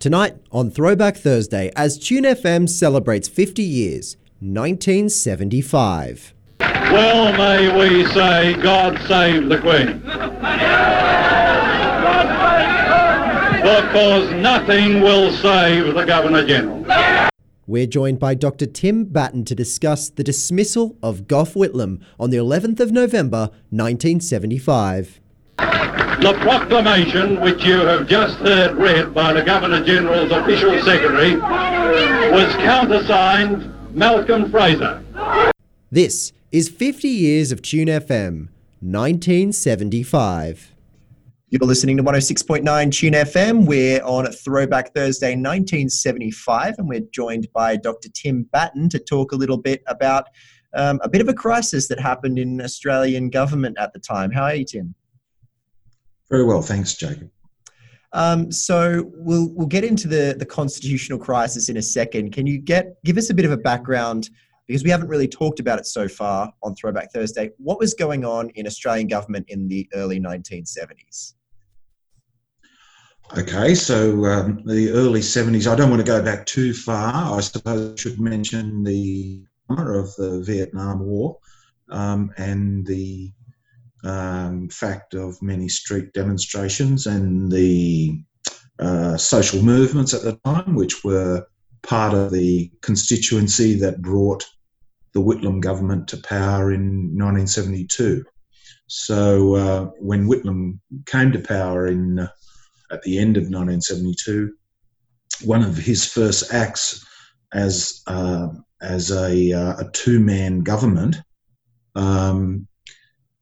Tonight on Throwback Thursday, as Tune FM celebrates 50 years, 1975. Well, may we say, God save the Queen. Because nothing will save the Governor General. We're joined by Dr. Tim Batten to discuss the dismissal of Gough Whitlam on the 11th of November 1975. The proclamation which you have just heard read by the Governor General's official secretary was countersigned Malcolm Fraser. This is 50 years of Tune FM, 1975. You're listening to 106.9 Tune FM. We're on Throwback Thursday 1975, and we're joined by Dr. Tim Batten to talk a little bit about um, a bit of a crisis that happened in Australian government at the time. How are you, Tim? Very well, thanks, Jacob. Um, so we'll we'll get into the the constitutional crisis in a second. Can you get give us a bit of a background because we haven't really talked about it so far on Throwback Thursday. What was going on in Australian government in the early 1970s? Okay, so um, the early 70s. I don't want to go back too far. I suppose I should mention the of the Vietnam War um, and the um, fact of many street demonstrations and the uh, social movements at the time, which were part of the constituency that brought the Whitlam government to power in 1972. So uh, when Whitlam came to power in uh, at the end of 1972, one of his first acts as uh, as a, uh, a two man government um,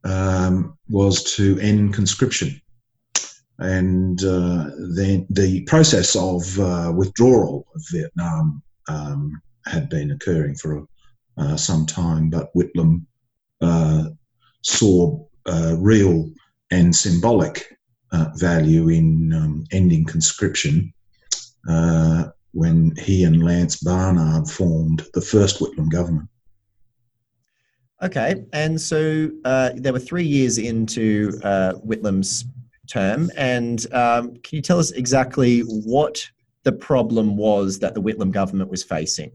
um, was to end conscription. And uh, then the process of uh, withdrawal of Vietnam um, had been occurring for uh, some time, but Whitlam uh, saw uh, real and symbolic uh, value in um, ending conscription when he and Lance Barnard formed the first Whitlam government. Okay, and so uh, there were three years into uh, Whitlam's term, and um, can you tell us exactly what the problem was that the Whitlam government was facing?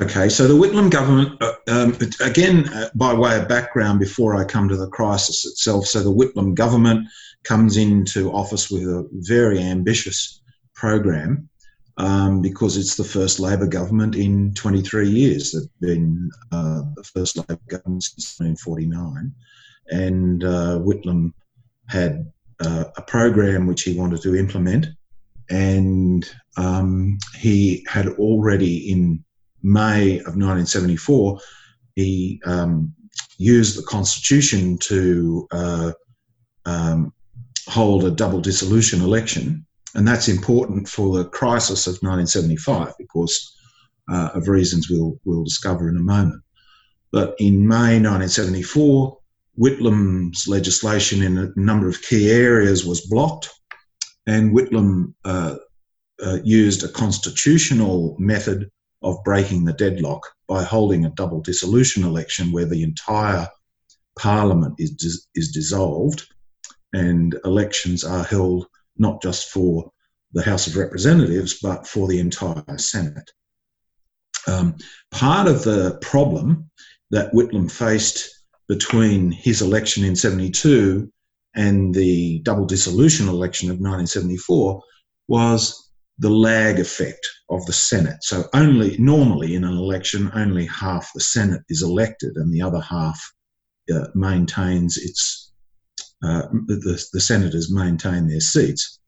Okay, so the Whitlam government, uh, um, again, uh, by way of background before I come to the crisis itself, so the Whitlam government comes into office with a very ambitious program um, because it's the first Labor government in 23 years. They've been uh, the first Labor government since 1949. And uh, Whitlam had uh, a program which he wanted to implement. And um, he had already, in May of 1974, he um, used the Constitution to uh, um, hold a double dissolution election and that's important for the crisis of 1975 because uh, of reasons we'll, we'll discover in a moment. But in May 1974, Whitlam's legislation in a number of key areas was blocked, and Whitlam uh, uh, used a constitutional method of breaking the deadlock by holding a double dissolution election where the entire parliament is, dis- is dissolved and elections are held not just for the House of Representatives, but for the entire Senate. Um, part of the problem that Whitlam faced between his election in 72 and the double dissolution election of 1974 was the lag effect of the Senate. So, only normally in an election, only half the Senate is elected and the other half uh, maintains its, uh, the, the senators maintain their seats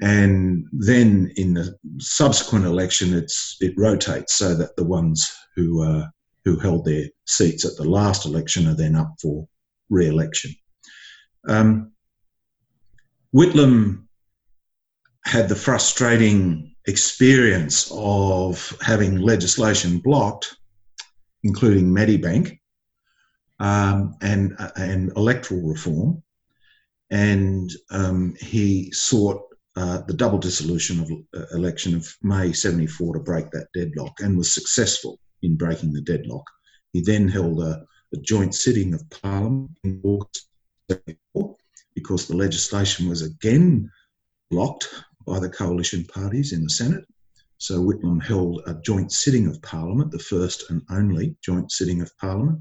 and then in the subsequent election, it's it rotates so that the ones who uh, who held their seats at the last election are then up for re-election. Um, Whitlam had the frustrating experience of having legislation blocked, including Medibank um, and and electoral reform, and um, he sought uh, the double dissolution of uh, election of May 74 to break that deadlock and was successful in breaking the deadlock. He then held a, a joint sitting of Parliament in August 74 because the legislation was again blocked by the coalition parties in the Senate. So Whitlam held a joint sitting of Parliament, the first and only joint sitting of Parliament,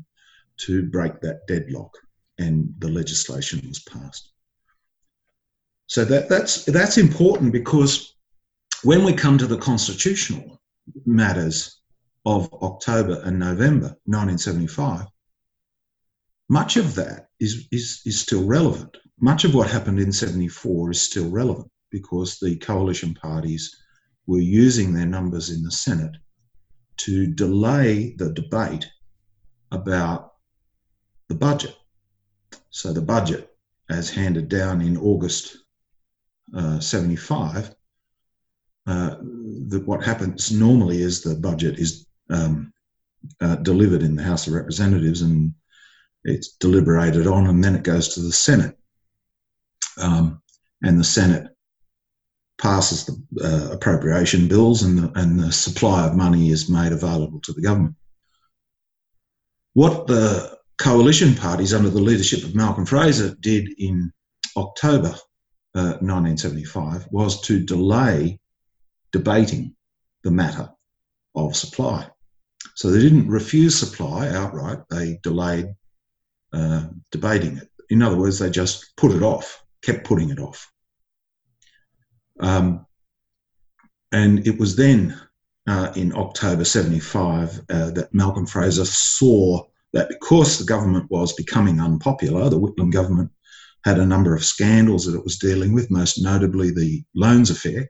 to break that deadlock, and the legislation was passed. So that, that's that's important because when we come to the constitutional matters of October and November 1975, much of that is, is, is still relevant. Much of what happened in 74 is still relevant because the coalition parties were using their numbers in the Senate to delay the debate about the budget. So the budget, as handed down in August uh, 75, uh, what happens normally is the budget is um, uh, delivered in the House of Representatives and it's deliberated on, and then it goes to the Senate. Um, and the Senate passes the uh, appropriation bills, and the, and the supply of money is made available to the government. What the coalition parties under the leadership of Malcolm Fraser did in October uh, 1975 was to delay debating the matter of supply. So they didn't refuse supply outright, they delayed uh, debating it. In other words, they just put it off, kept putting it off. Um, and it was then uh, in October 75 uh, that Malcolm Fraser saw that because the government was becoming unpopular, the Whitlam government had a number of scandals that it was dealing with, most notably the loans affair.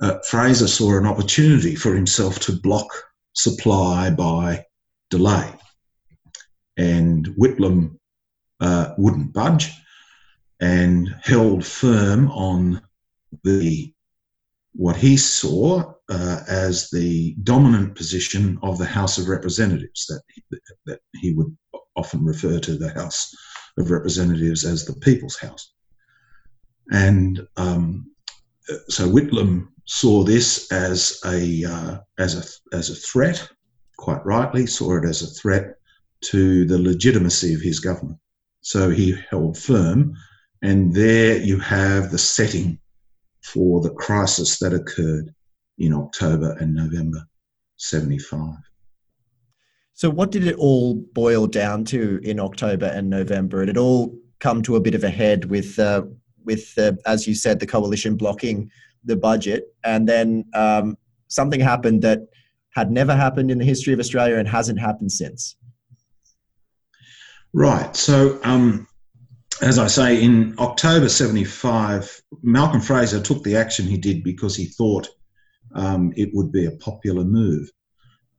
Uh, Fraser saw an opportunity for himself to block supply by delay. And Whitlam uh, wouldn't budge and held firm on the what he saw uh, as the dominant position of the House of Representatives, that that he would often refer to the House of Representatives as the People's House. And um, so Whitlam saw this as a uh, as a as a threat, quite rightly saw it as a threat to the legitimacy of his government. So he held firm, and there you have the setting for the crisis that occurred in October and November 75. So, what did it all boil down to in October and November? It had all come to a bit of a head with, uh, with uh, as you said, the coalition blocking the budget, and then um, something happened that had never happened in the history of Australia and hasn't happened since. Right. So, um, as I say, in October 75, Malcolm Fraser took the action he did because he thought um, it would be a popular move.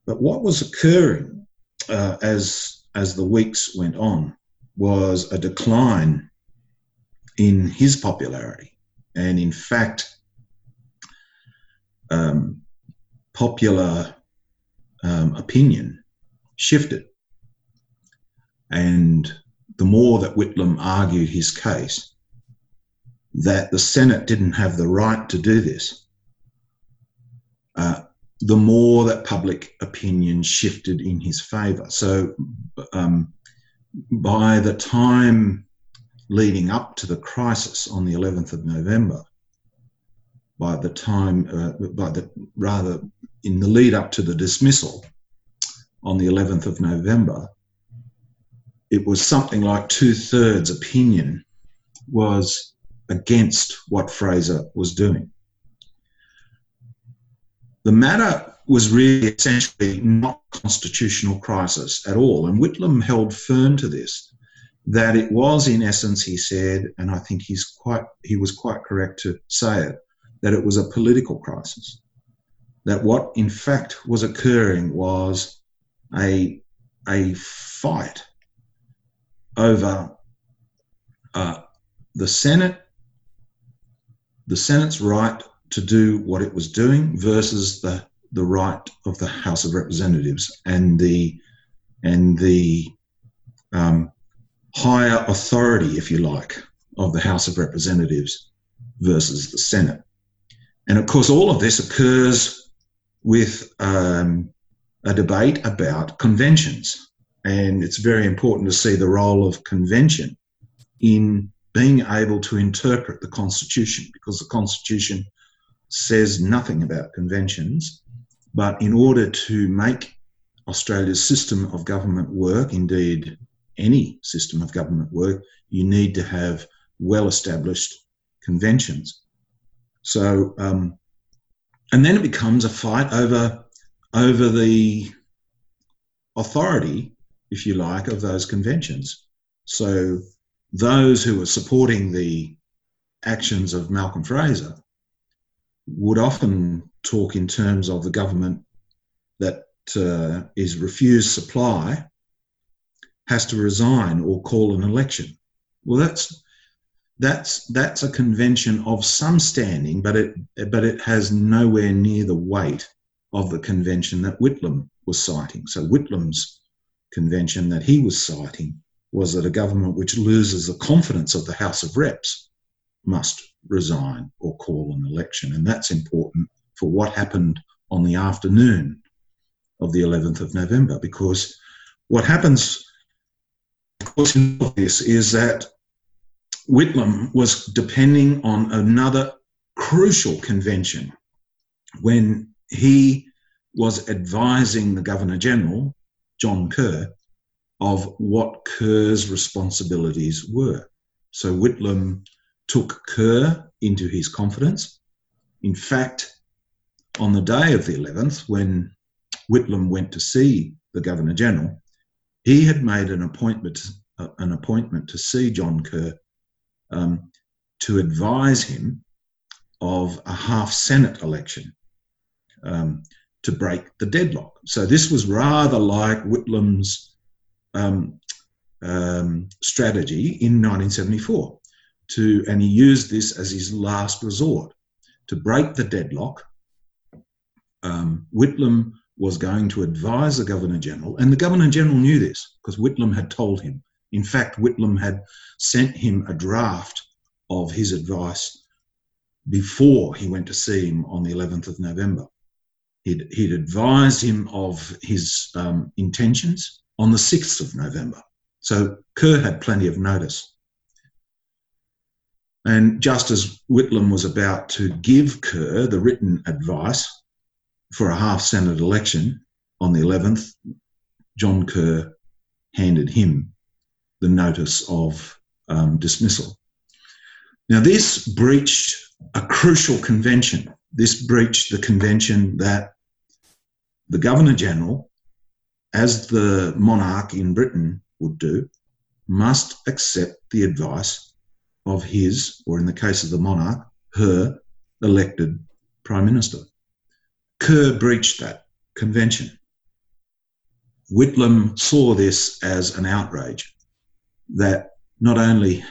But what was occurring uh, as, as the weeks went on was a decline in his popularity. And in fact, um, popular um, opinion shifted. And the more that Whitlam argued his case, that the Senate didn't have the right to do this, uh, the more that public opinion shifted in his favour. So um, by the time leading up to the crisis on the 11th of November, by the time, uh, by the rather in the lead up to the dismissal on the 11th of November, it was something like two thirds opinion was against what Fraser was doing. The matter was really essentially not a constitutional crisis at all, and Whitlam held firm to this. That it was, in essence, he said, and I think he's quite he was quite correct to say it, that it was a political crisis. That what in fact was occurring was a a fight over uh, the Senate, the Senate's right to do what it was doing versus the the right of the House of Representatives and the and the um, higher authority, if you like, of the House of Representatives versus the Senate. And of course, all of this occurs with um, a debate about conventions. And it's very important to see the role of convention in being able to interpret the Constitution, because the Constitution says nothing about conventions. But in order to make Australia's system of government work, indeed any system of government work, you need to have well established conventions. So, um, and then it becomes a fight over, over the authority, if you like, of those conventions. So, those who are supporting the actions of Malcolm Fraser would often talk in terms of the government that uh, is refused supply has to resign or call an election. Well, that's that's that's a convention of some standing, but it but it has nowhere near the weight of the convention that Whitlam was citing. So Whitlam's convention that he was citing was that a government which loses the confidence of the House of Reps must resign or call an election. And that's important for what happened on the afternoon of the 11th of November, because what happens, of course, in this is that Whitlam was depending on another crucial convention when he was advising the Governor General, John Kerr, of what Kerr's responsibilities were. So Whitlam took Kerr into his confidence. In fact, on the day of the 11th, when Whitlam went to see the Governor General, he had made an appointment, uh, an appointment to see John Kerr um, to advise him of a half Senate election um, to break the deadlock. So this was rather like Whitlam's um, um, strategy in 1974 to, and he used this as his last resort to break the deadlock. Um, Whitlam was going to advise the Governor General, and the Governor General knew this because Whitlam had told him. In fact, Whitlam had sent him a draft of his advice before he went to see him on the 11th of November. He'd, he'd advised him of his um, intentions on the 6th of November. So Kerr had plenty of notice. And just as Whitlam was about to give Kerr the written advice for a half Senate election on the 11th, John Kerr handed him the notice of um, dismissal. Now, this breached a crucial convention. This breached the convention that the Governor General as the monarch in Britain would do, must accept the advice of his, or in the case of the monarch, her elected prime minister. Kerr breached that convention. Whitlam saw this as an outrage that not only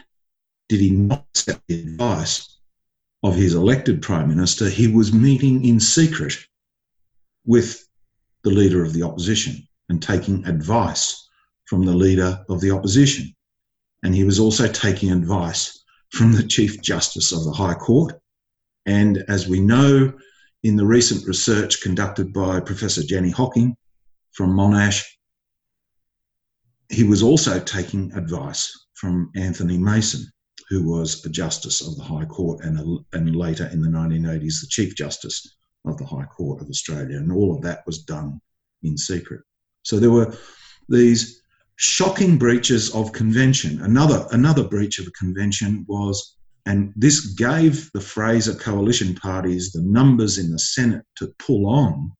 did he not accept the advice of his elected prime minister, he was meeting in secret with the leader of the opposition and taking advice from the leader of the opposition. And he was also taking advice from the Chief Justice of the High Court. And as we know in the recent research conducted by Professor Jenny Hocking from Monash, he was also taking advice from Anthony Mason, who was a Justice of the High Court and, a, and later in the 1980s, the Chief Justice of the High Court of Australia. And all of that was done in secret. So there were these shocking breaches of convention. Another, another breach of a convention was, and this gave the Fraser coalition parties the numbers in the Senate to pull on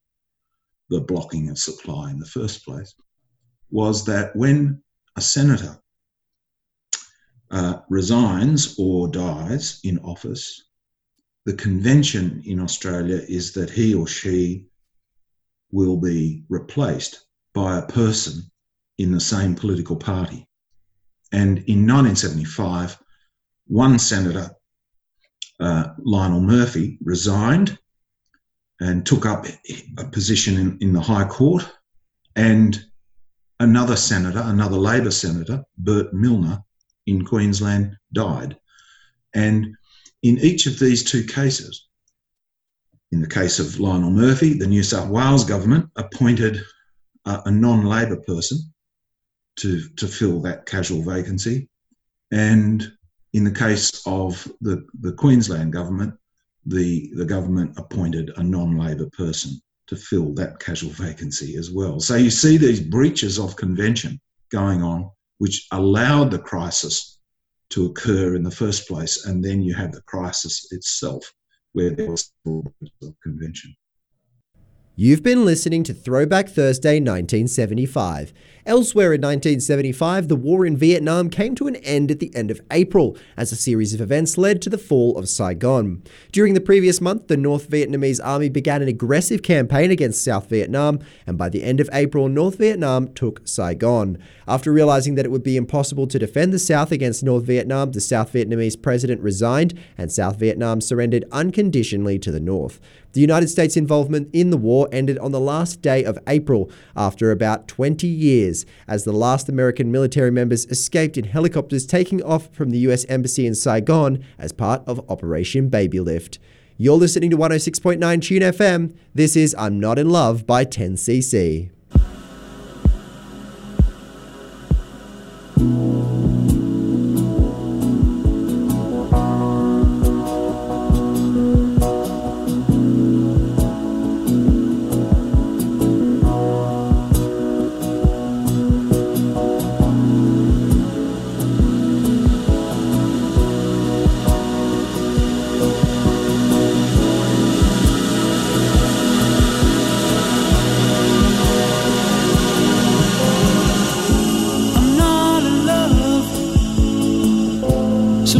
the blocking of supply in the first place, was that when a senator uh, resigns or dies in office, the convention in Australia is that he or she will be replaced by a person in the same political party. And in 1975, one senator, uh, Lionel Murphy, resigned and took up a position in, in the High Court. And another senator, another Labor senator, Bert Milliner, in Queensland, died. And in each of these two cases, in the case of Lionel Murphy, the New South Wales government appointed a, a non-Labor person to to fill that casual vacancy, and in the case of the, the Queensland government, the, the government appointed a non Labor person to fill that casual vacancy as well. So you see these breaches of convention going on, which allowed the crisis to occur in the first place, and then you have the crisis itself where there was a convention. You've been listening to Throwback Thursday 1975. Elsewhere in 1975, the war in Vietnam came to an end at the end of April, as a series of events led to the fall of Saigon. During the previous month, the North Vietnamese army began an aggressive campaign against South Vietnam, and by the end of April, North Vietnam took Saigon. After realizing that it would be impossible to defend the South against North Vietnam, the South Vietnamese president resigned, and South Vietnam surrendered unconditionally to the North. The United States' involvement in the war ended on the last day of April after about 20 years, as the last American military members escaped in helicopters taking off from the US Embassy in Saigon as part of Operation Baby Lift. You're listening to 106.9 Tune FM. This is I'm Not in Love by 10cc.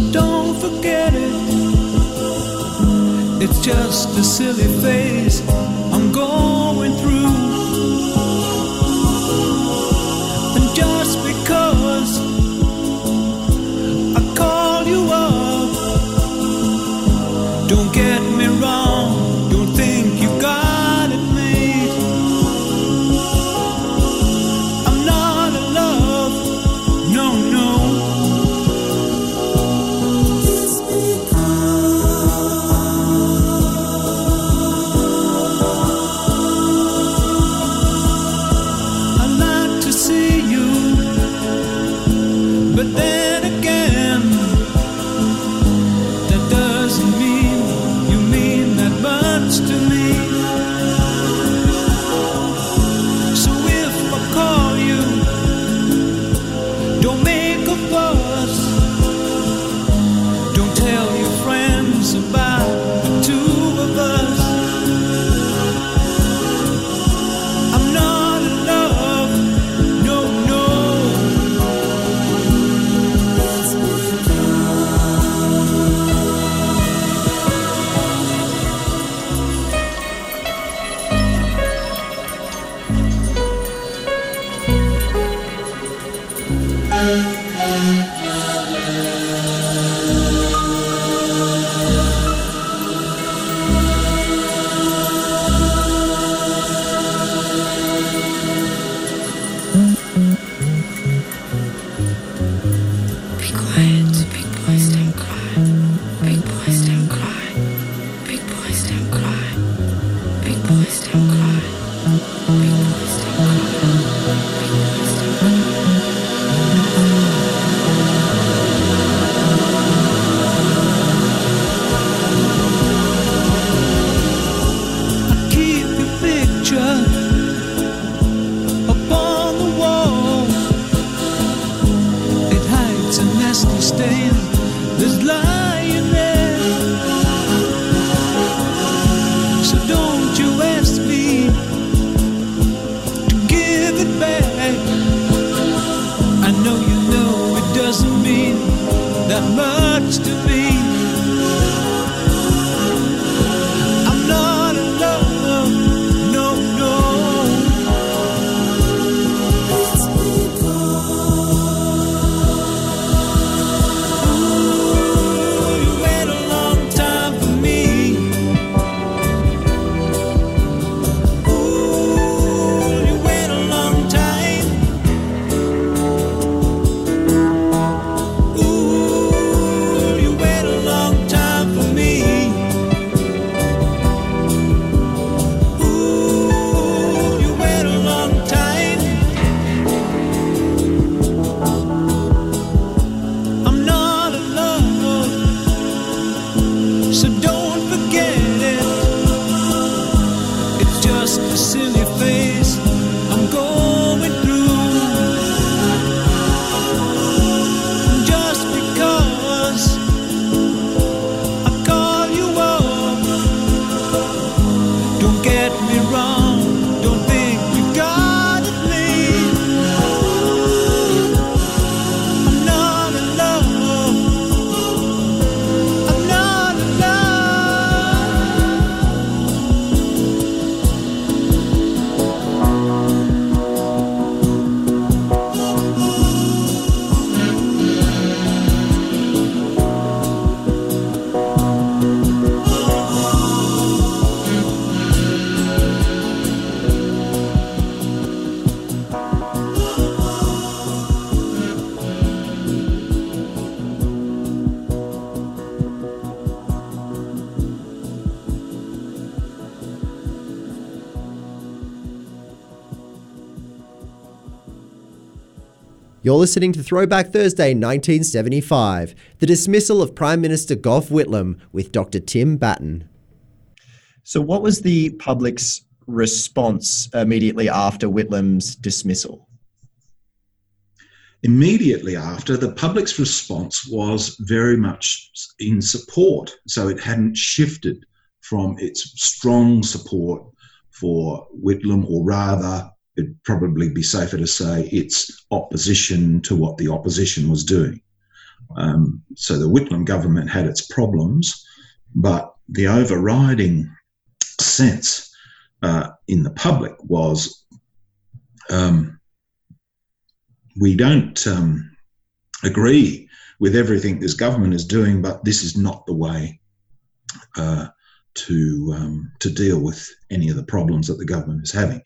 Doesn't forget it. It's just a silly that. Listening to Throwback Thursday 1975, the dismissal of Prime Minister Gough Whitlam with Dr. Tim Batten. So, what was the public's response immediately after Whitlam's dismissal? Immediately after, the public's response was very much in support. So, it hadn't shifted from its strong support for Whitlam, or rather, it'd probably be safer to say its opposition to what the opposition was doing. Um, so the Whitlam government had its problems, but the overriding sense uh, in the public was um, we don't um, agree with everything this government is doing, but this is not the way uh, to um, to deal with any of the problems that the government is having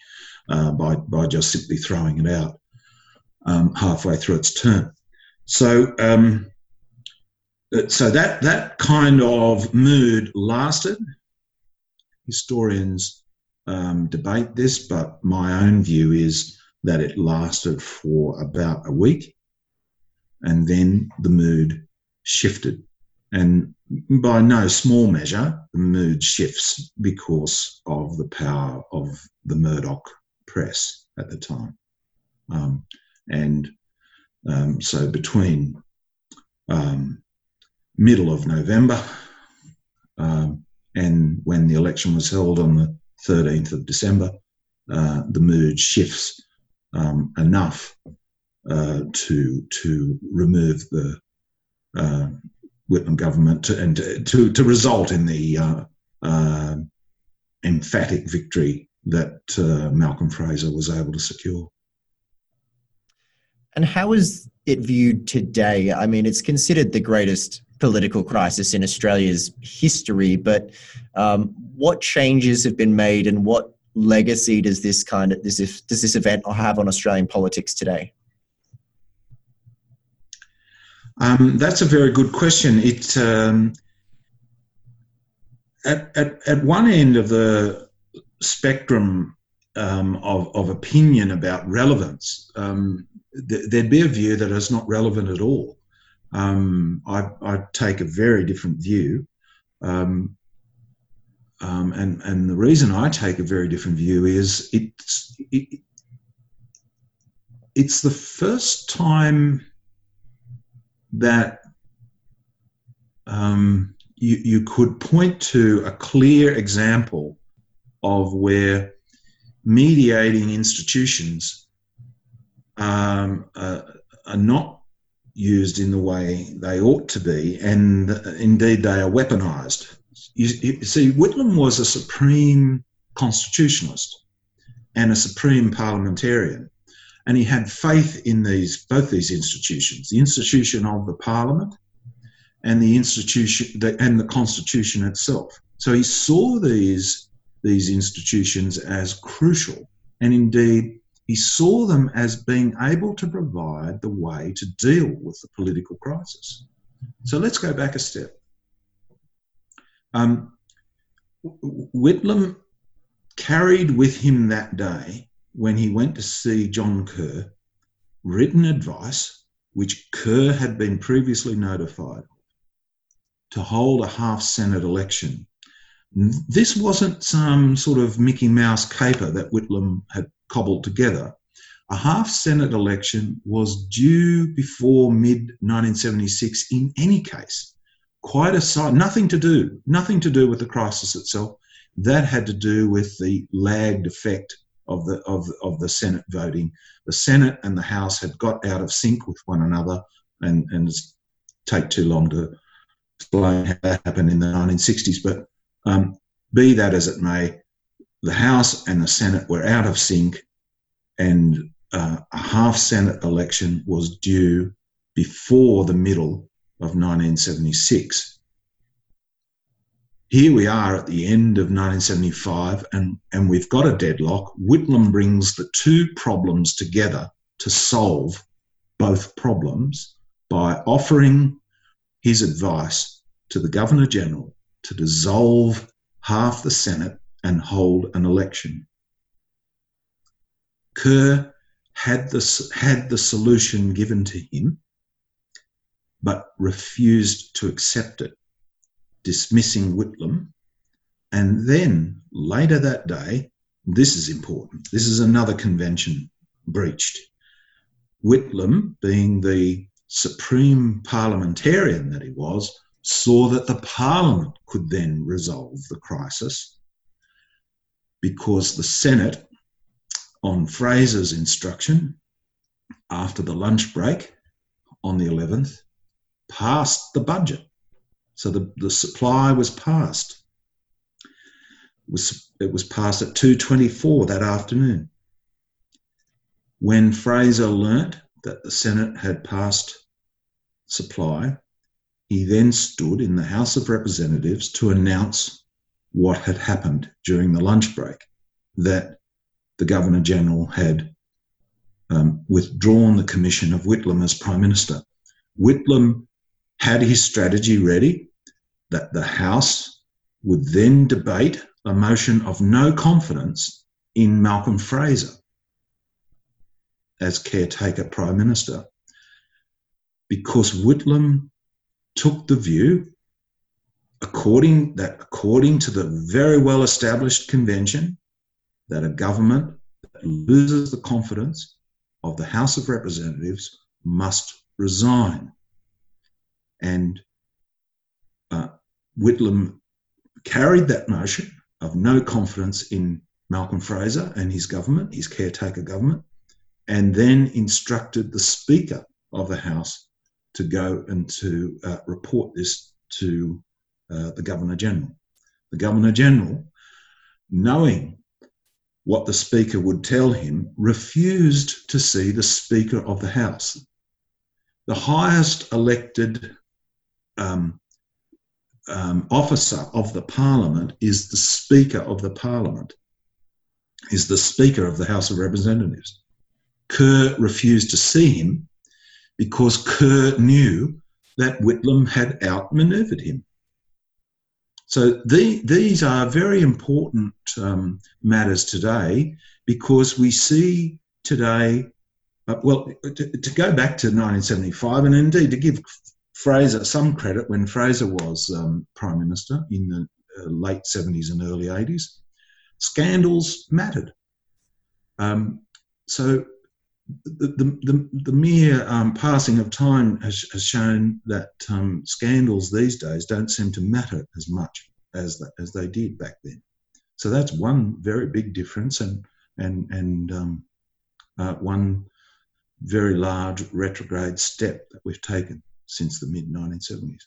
uh, by by just simply throwing it out um, halfway through its term. So um, so that that kind of mood lasted. Historians um, debate this, but my own view is that it lasted for about a week, and then the mood shifted. And by no small measure, the mood shifts because of the power of the Murdoch press at the time. Um, and um, so between um, middle of November um, and when the election was held on the 13th of December, uh, the mood shifts um, enough uh, to to remove the uh, Whitlam government to, and to, to result in the uh, uh, emphatic victory that uh, Malcolm Fraser was able to secure. And how is it viewed today? I mean, it's considered the greatest political crisis in Australia's history, but um, what changes have been made and what legacy does this kind of this does this event have on Australian politics today? Um, that's a very good question. It um, at, at at one end of the spectrum um, of of opinion about relevance, um, th- there'd be a view that is not relevant at all. Um, I, I take a very different view. Um, um, and and the reason I take a very different view is it's it, it's the first time that um, you, you could point to a clear example of where mediating institutions um, uh, are not used in the way they ought to be, and indeed they are weaponized. You, you see, Whitlam was a supreme constitutionalist and a supreme parliamentarian and he had faith in these both these institutions, the institution of the Parliament and the institution and the Constitution itself. So he saw these these institutions as crucial, and indeed he saw them as being able to provide the way to deal with the political crisis. So let's go back a step. Um, Whitlam carried with him that day when he went to see John Kerr written advice, which Kerr had been previously notified to hold a half Senate election. This wasn't some sort of Mickey Mouse caper that Whitlam had cobbled together. A half Senate election was due before mid 1976 in any case. Quite aside, nothing to do, nothing to do with the crisis itself. That had to do with the lagged effect of the of of the Senate voting. The Senate and the House had got out of sync with one another, and and take too long to explain how that happened in the 1960s. But um, be that as it may, the House and the Senate were out of sync, and uh, a half Senate election was due before the middle of 1976 here we are at the end of 1975 and, and we've got a deadlock. Whitlam brings the two problems together to solve both problems by offering his advice to the Governor General to dissolve half the Senate and hold an election. Kerr had the, had the solution given to him, but refused to accept it, dismissing Whitlam. And then later that day, this is important, this is another convention breached. Whitlam, being the supreme parliamentarian that he was, saw that the parliament could then resolve the crisis because the Senate, on Fraser's instruction, after the lunch break on the 11th, passed the budget. So the, the supply was passed. It was, it was passed at 2.24 that afternoon. When Fraser learnt that the Senate had passed supply, he then stood in the House of Representatives to announce what had happened during the lunch break that the Governor General had um, withdrawn the commission of Whitlam as Prime Minister. Whitlam had his strategy ready that the House would then debate a motion of no confidence in Malcolm Fraser as caretaker Prime Minister because Whitlam took the view according that according to the very well established convention that a government that loses the confidence of the House of Representatives must resign. And uh, Whitlam carried that motion of no confidence in Malcolm Fraser and his government, his caretaker government, and then instructed the Speaker of the House to go and to uh, report this to uh, the Governor General. The Governor General, knowing what the Speaker would tell him, refused to see the Speaker of the House. The highest elected um, um, officer of the Parliament is the Speaker of the Parliament, is the Speaker of the House of Representatives. Kerr refused to see him because Kerr knew that Whitlam had outmaneuvered him. So the, these are very important um, matters today because we see today, uh, well, to, to, go back to 1975 and indeed to give Fraser some credit when Fraser was um, Prime Minister in the uh, late 70s and early 80s, scandals mattered. Um, so the, the, the, mere um, passing of time has, has shown that um, scandals these days don't seem to matter as much as, the, as they did back then. So that's one very big difference and, and, and um, uh, one very large retrograde step that we've taken since the mid 1970s.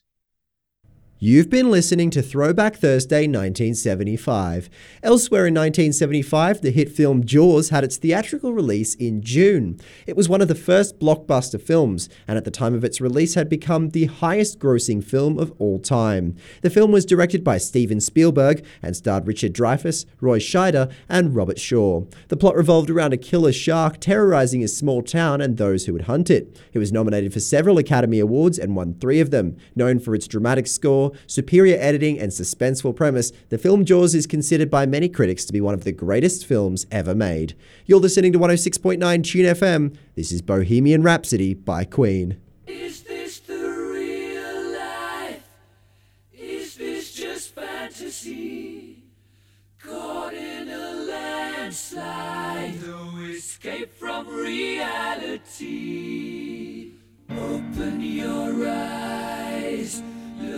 You've been listening to Throwback Thursday 1975. Elsewhere in 1975, the hit film Jaws had its theatrical release in June. It was one of the first blockbuster films, and at the time of its release had become the highest grossing film of all time. The film was directed by Steven Spielberg and starred Richard Dreyfuss, Roy Scheider, and Robert Shaw. The plot revolved around a killer shark terrorizing a small town and those who would hunt it. It was nominated for several Academy Awards and won three of them. Known for its dramatic score, superior editing, and suspenseful premise, the film Jaws is considered by many critics to be one of the greatest films ever made. You're listening to 106.9 Tune FM. This is Bohemian Rhapsody by Queen. Is this the real life? Is this just fantasy? Caught in a landslide, no escape from reality. Open your eyes.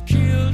Killed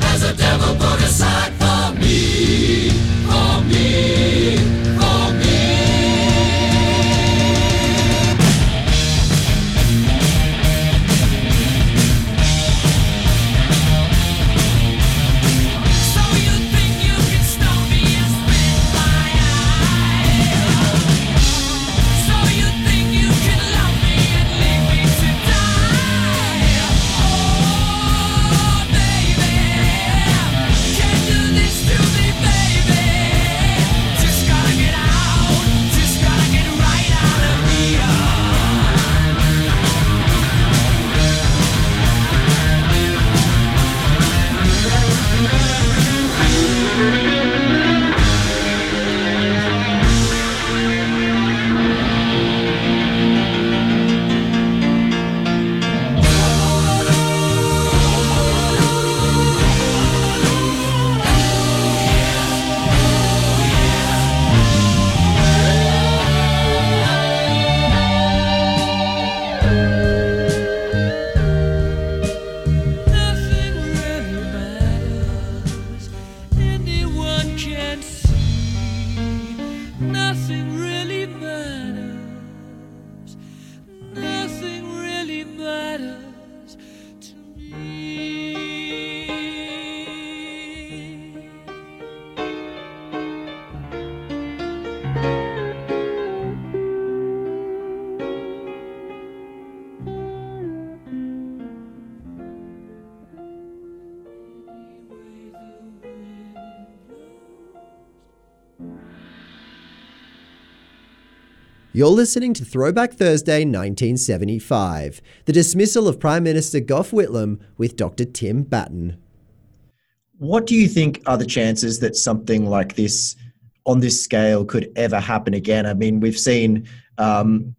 You're listening to Throwback Thursday 1975, the dismissal of Prime Minister Gough Whitlam with Dr. Tim Batten. What do you think are the chances that something like this on this scale could ever happen again? I mean, we've seen um,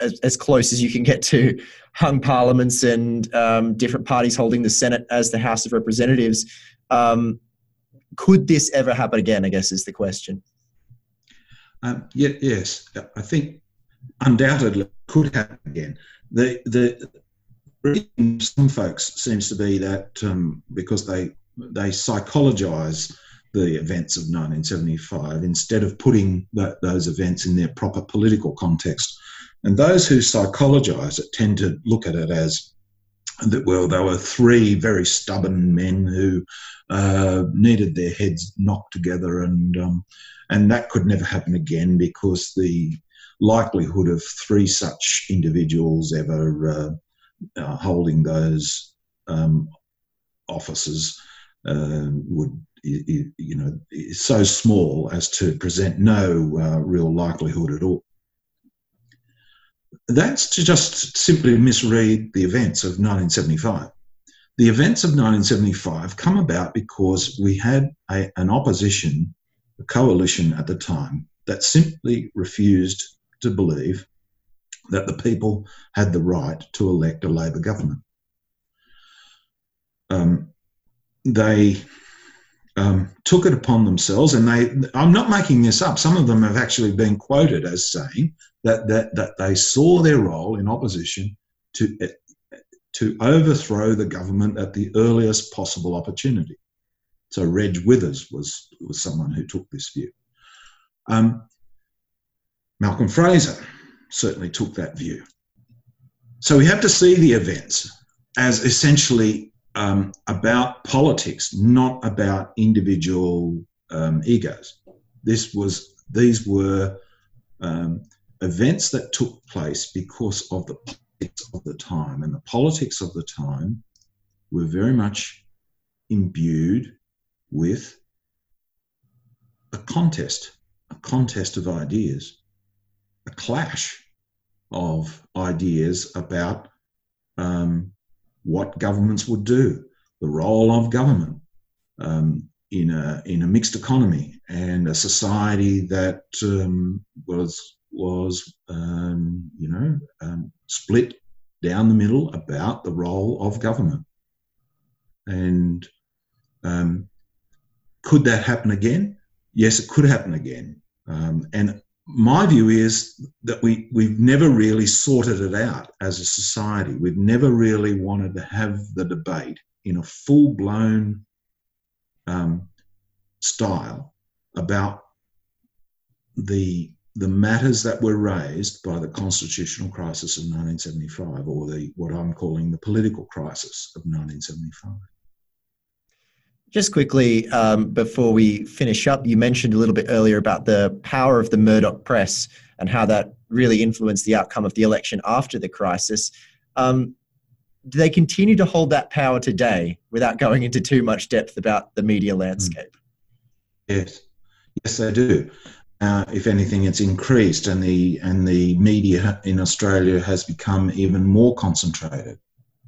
as, as close as you can get to hung parliaments and um, different parties holding the Senate as the House of Representatives. Um, could this ever happen again? I guess is the question. Um, ye- yes, I think undoubtedly could happen again. The the some folks seems to be that um, because they they psychologise the events of 1975 instead of putting tha- those events in their proper political context. And those who psychologise it tend to look at it as that well, there were three very stubborn men who uh, needed their heads knocked together, and um, and that could never happen again because the likelihood of three such individuals ever uh, uh, holding those um, offices uh, would you know so small as to present no uh, real likelihood at all. That's to just simply misread the events of 1975. The events of 1975 come about because we had a, an opposition, a coalition at the time, that simply refused to believe that the people had the right to elect a Labor government. Um, they um, took it upon themselves, and they, I'm not making this up, some of them have actually been quoted as saying that, that, that they saw their role in opposition to, to overthrow the government at the earliest possible opportunity. So Reg Withers was, was someone who took this view. Um, Malcolm Fraser certainly took that view. So we have to see the events as essentially um, about politics, not about individual um, egos. This was these were um, events that took place because of the politics of the time. And the politics of the time were very much imbued with a contest, a contest of ideas, a clash of ideas about um, what governments would do, the role of government um, in a in a mixed economy and a society that um, was was um, you know um, split down the middle about the role of government. And um, could that happen again? Yes, it could happen again. Um, and my view is that we, we've never really sorted it out as a society. We've never really wanted to have the debate in a full blown um, style about the the matters that were raised by the constitutional crisis of 1975, or the what I'm calling the political crisis of 1975. Just quickly, um, before we finish up, you mentioned a little bit earlier about the power of the Murdoch press and how that really influenced the outcome of the election after the crisis. Um, do they continue to hold that power today without going into too much depth about the media landscape? Yes, yes, they do. Uh, if anything, it's increased, and the and the media in Australia has become even more concentrated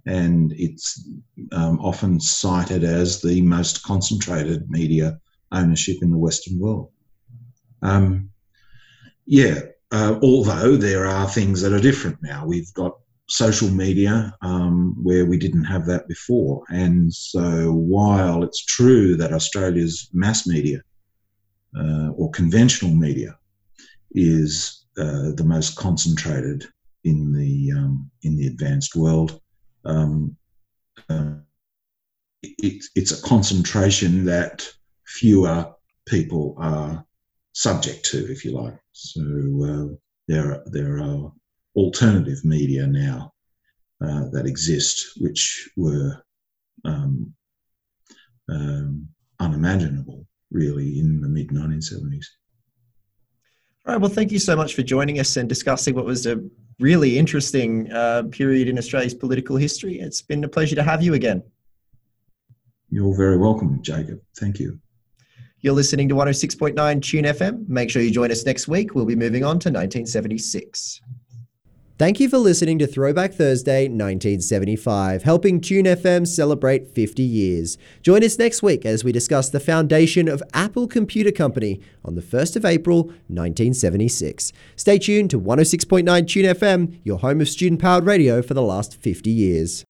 and it's um, often cited as the most concentrated media ownership in the Western world. Um, yeah, uh, although there are things that are different now. We've got social media um, where we didn't have that before. And so while it's true that Australia's mass media uh, or conventional media is uh, the most concentrated in the um, in the advanced world, um, uh, it, it's a concentration that fewer people are subject to, if you like. So uh, there, there are alternative media now uh, that exist, which were um, um, unimaginable, really, in the mid 1970s. All right. Well, thank you so much for joining us and discussing what was a really interesting uh, period in Australia's political history. It's been a pleasure to have you again. You're very welcome, Jacob. Thank you. You're listening to 106.9 Tune FM. Make sure you join us next week. We'll be moving on to 1976. Thank you for listening to Throwback Thursday 1975, helping Tune FM celebrate 50 years. Join us next week as we discuss the foundation of Apple Computer Company on the 1st of April 1976. Stay tuned to 106.9 Tune FM, your home of student powered radio for the last 50 years.